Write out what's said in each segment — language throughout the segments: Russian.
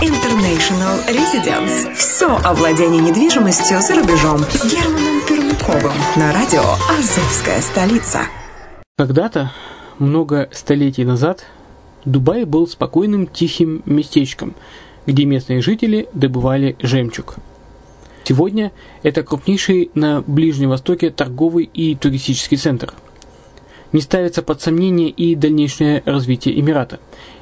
International Residence. Все о владении недвижимостью за рубежом с Германом Пермяковым на радио «Азовская столица». Когда-то, много столетий назад, Дубай был спокойным тихим местечком, где местные жители добывали жемчуг. Сегодня это крупнейший на Ближнем Востоке торговый и туристический центр. Не ставится под сомнение и дальнейшее развитие Эмирата,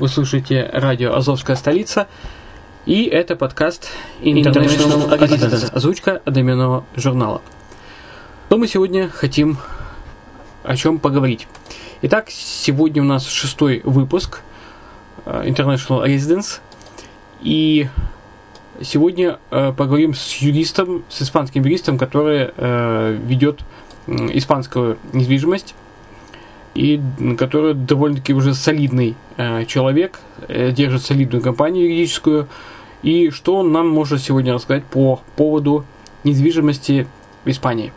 Вы слушаете радио «Азовская столица». И это подкаст International Residence, озвучка одноименного журнала. Но мы сегодня хотим о чем поговорить. Итак, сегодня у нас шестой выпуск э, International Residence. И сегодня э, поговорим с юристом, с испанским юристом, который э, ведет испанскую недвижимость и который довольно-таки уже солидный человек, держит солидную компанию юридическую. И что он нам может сегодня рассказать по поводу недвижимости в Испании?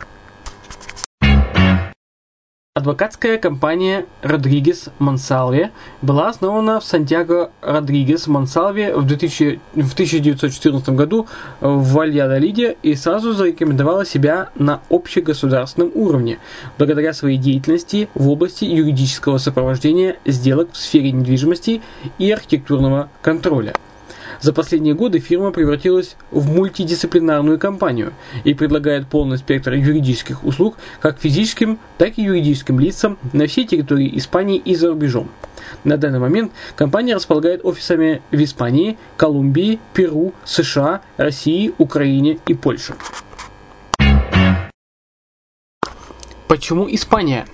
Адвокатская компания Родригес Монсалве была основана в Сантьяго Родригес Монсалве в, 2000, в 1914 году в Вальядолиде и сразу зарекомендовала себя на общегосударственном уровне, благодаря своей деятельности в области юридического сопровождения сделок в сфере недвижимости и архитектурного контроля. За последние годы фирма превратилась в мультидисциплинарную компанию и предлагает полный спектр юридических услуг как физическим, так и юридическим лицам на всей территории Испании и за рубежом. На данный момент компания располагает офисами в Испании, Колумбии, Перу, США, России, Украине и Польше. Почему Испания?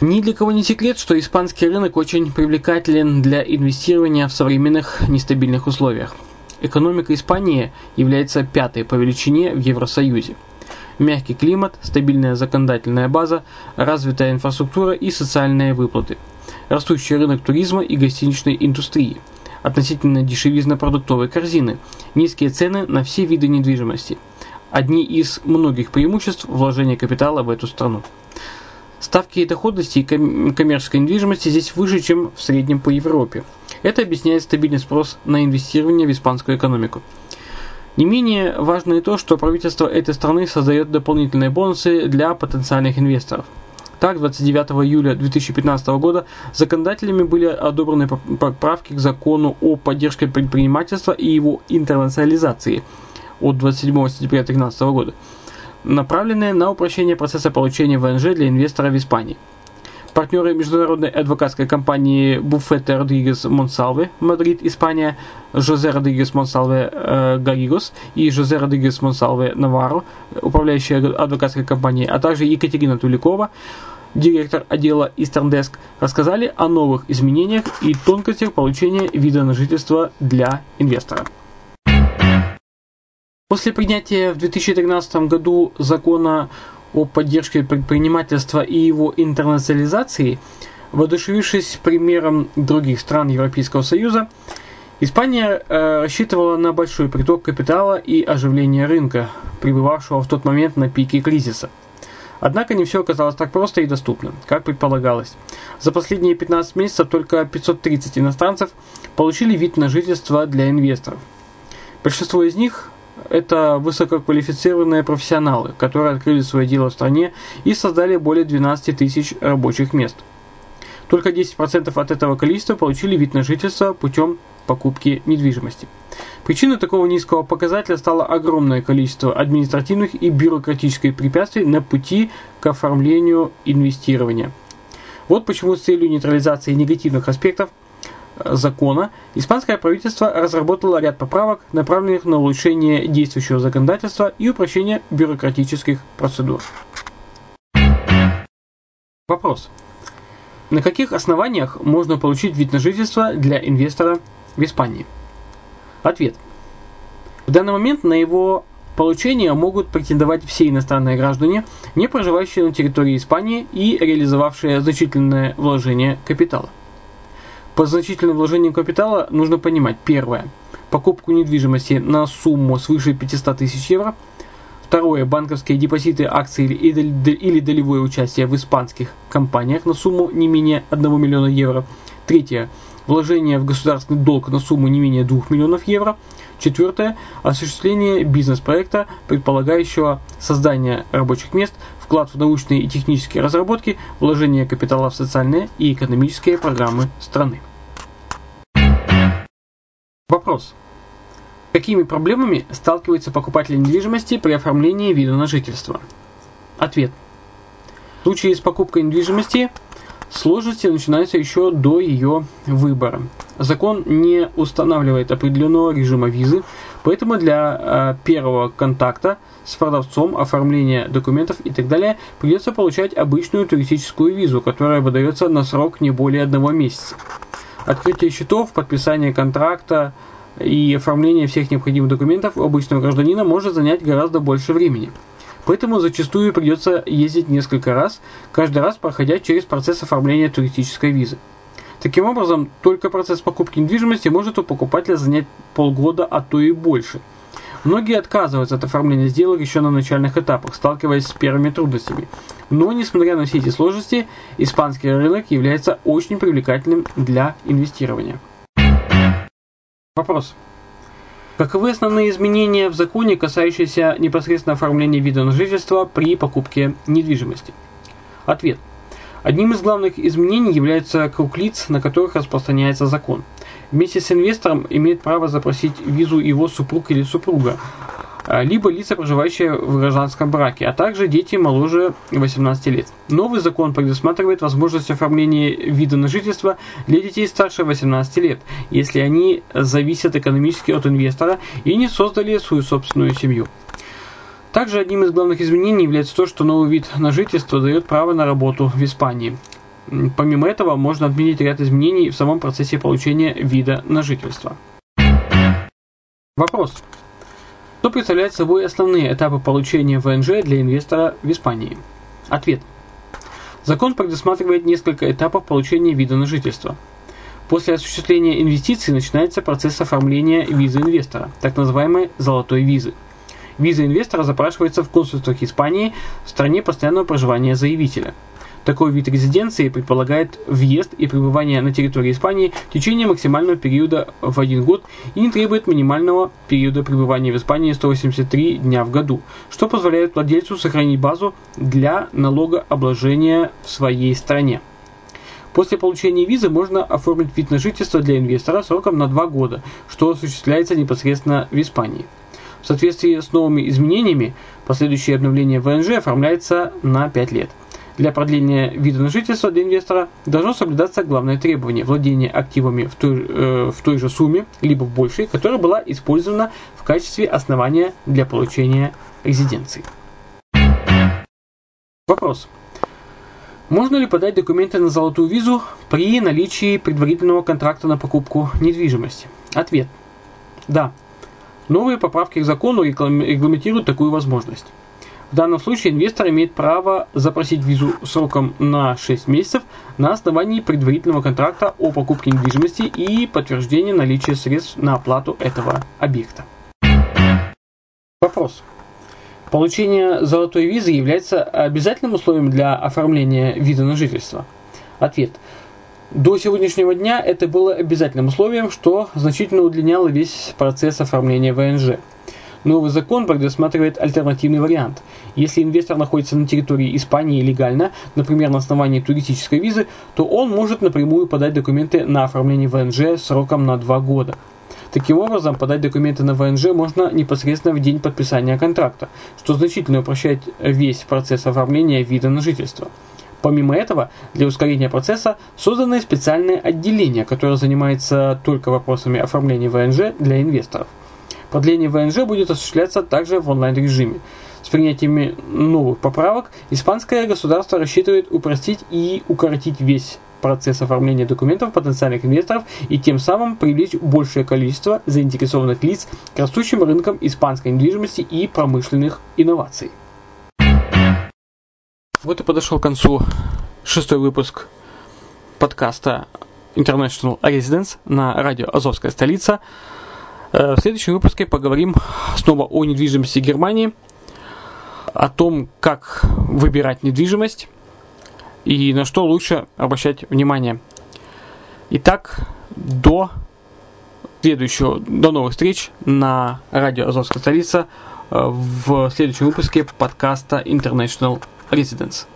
Ни для кого не секрет, что испанский рынок очень привлекателен для инвестирования в современных нестабильных условиях. Экономика Испании является пятой по величине в Евросоюзе. Мягкий климат, стабильная законодательная база, развитая инфраструктура и социальные выплаты. Растущий рынок туризма и гостиничной индустрии. Относительно дешевизна продуктовой корзины. Низкие цены на все виды недвижимости. Одни из многих преимуществ вложения капитала в эту страну. Ставки доходности и коммерческой недвижимости здесь выше, чем в среднем по Европе. Это объясняет стабильный спрос на инвестирование в испанскую экономику. Не менее важно и то, что правительство этой страны создает дополнительные бонусы для потенциальных инвесторов. Так, 29 июля 2015 года законодателями были одобрены поправки к закону о поддержке предпринимательства и его интернационализации от 27 сентября 2013 года направленные на упрощение процесса получения ВНЖ для инвестора в Испании. Партнеры международной адвокатской компании Буфете Родригес Монсалве, Мадрид, Испания, Жозе Родригес Монсалве э, Гаригос и Жозе Родригес Монсалве Наваро, управляющая адвокатской компанией, а также Екатерина Туликова, директор отдела Eastern Desk, рассказали о новых изменениях и тонкостях получения вида на жительство для инвестора. После принятия в 2013 году закона о поддержке предпринимательства и его интернационализации, воодушевившись примером других стран Европейского Союза, Испания э, рассчитывала на большой приток капитала и оживление рынка, пребывавшего в тот момент на пике кризиса. Однако не все оказалось так просто и доступно, как предполагалось. За последние 15 месяцев только 530 иностранцев получили вид на жительство для инвесторов. Большинство из них это высококвалифицированные профессионалы, которые открыли свое дело в стране и создали более 12 тысяч рабочих мест. Только 10% от этого количества получили вид на жительство путем покупки недвижимости. Причиной такого низкого показателя стало огромное количество административных и бюрократических препятствий на пути к оформлению инвестирования. Вот почему с целью нейтрализации негативных аспектов – закона, испанское правительство разработало ряд поправок, направленных на улучшение действующего законодательства и упрощение бюрократических процедур. Вопрос. На каких основаниях можно получить вид на жительство для инвестора в Испании? Ответ. В данный момент на его получение могут претендовать все иностранные граждане, не проживающие на территории Испании и реализовавшие значительное вложение капитала. По значительным вложениям капитала нужно понимать, первое, покупку недвижимости на сумму свыше 500 тысяч евро, второе, банковские депозиты, акции или долевое участие в испанских компаниях на сумму не менее 1 миллиона евро, третье, вложение в государственный долг на сумму не менее 2 миллионов евро, четвертое, осуществление бизнес-проекта, предполагающего создание рабочих мест, вклад в научные и технические разработки, вложение капитала в социальные и экономические программы страны. Вопрос. Какими проблемами сталкиваются покупатели недвижимости при оформлении вида на жительство? Ответ. В случае с покупкой недвижимости сложности начинаются еще до ее выбора. Закон не устанавливает определенного режима визы, поэтому для э, первого контакта с продавцом, оформления документов и так далее придется получать обычную туристическую визу, которая выдается на срок не более одного месяца. Открытие счетов, подписание контракта и оформление всех необходимых документов у обычного гражданина может занять гораздо больше времени. Поэтому зачастую придется ездить несколько раз, каждый раз проходя через процесс оформления туристической визы. Таким образом, только процесс покупки недвижимости может у покупателя занять полгода, а то и больше. Многие отказываются от оформления сделок еще на начальных этапах, сталкиваясь с первыми трудностями. Но, несмотря на все эти сложности, испанский рынок является очень привлекательным для инвестирования. Вопрос. Каковы основные изменения в законе, касающиеся непосредственно оформления вида на жительство при покупке недвижимости? Ответ. Одним из главных изменений является круг лиц, на которых распространяется закон. Вместе с инвестором имеет право запросить визу его супруг или супруга, а, либо лица, проживающие в гражданском браке, а также дети моложе 18 лет. Новый закон предусматривает возможность оформления вида на жительство для детей старше 18 лет, если они зависят экономически от инвестора и не создали свою собственную семью. Также одним из главных изменений является то, что новый вид на жительство дает право на работу в Испании. Помимо этого, можно отметить ряд изменений в самом процессе получения вида на жительство. Вопрос. Что представляют собой основные этапы получения ВНЖ для инвестора в Испании? Ответ. Закон предусматривает несколько этапов получения вида на жительство. После осуществления инвестиций начинается процесс оформления визы инвестора, так называемой «золотой визы». Виза инвестора запрашивается в консульствах Испании в стране постоянного проживания заявителя – такой вид резиденции предполагает въезд и пребывание на территории Испании в течение максимального периода в один год и не требует минимального периода пребывания в Испании 183 дня в году, что позволяет владельцу сохранить базу для налогообложения в своей стране. После получения визы можно оформить вид на жительство для инвестора сроком на 2 года, что осуществляется непосредственно в Испании. В соответствии с новыми изменениями, последующее обновление ВНЖ оформляется на 5 лет – для продления вида на жительство для инвестора должно соблюдаться главное требование – владение активами в той, э, в той же сумме, либо в большей, которая была использована в качестве основания для получения резиденции. Вопрос. Можно ли подать документы на золотую визу при наличии предварительного контракта на покупку недвижимости? Ответ. Да. Новые поправки к закону регламентируют такую возможность. В данном случае инвестор имеет право запросить визу сроком на 6 месяцев на основании предварительного контракта о покупке недвижимости и подтверждения наличия средств на оплату этого объекта. Вопрос. Получение золотой визы является обязательным условием для оформления вида на жительство? Ответ. До сегодняшнего дня это было обязательным условием, что значительно удлиняло весь процесс оформления ВНЖ. Новый закон предусматривает альтернативный вариант. Если инвестор находится на территории Испании легально, например, на основании туристической визы, то он может напрямую подать документы на оформление ВНЖ сроком на 2 года. Таким образом, подать документы на ВНЖ можно непосредственно в день подписания контракта, что значительно упрощает весь процесс оформления вида на жительство. Помимо этого, для ускорения процесса созданы специальные отделения, которые занимаются только вопросами оформления ВНЖ для инвесторов. Продление ВНЖ будет осуществляться также в онлайн-режиме. С принятием новых поправок испанское государство рассчитывает упростить и укоротить весь процесс оформления документов потенциальных инвесторов и тем самым привлечь большее количество заинтересованных лиц к растущим рынкам испанской недвижимости и промышленных инноваций. Вот и подошел к концу шестой выпуск подкаста International Residence на радио Азовская столица. Э, в следующем выпуске поговорим снова о недвижимости Германии, о том, как выбирать недвижимость и на что лучше обращать внимание. Итак, до следующего, до новых встреч на радио Азовская столица э, в следующем выпуске подкаста International Residence.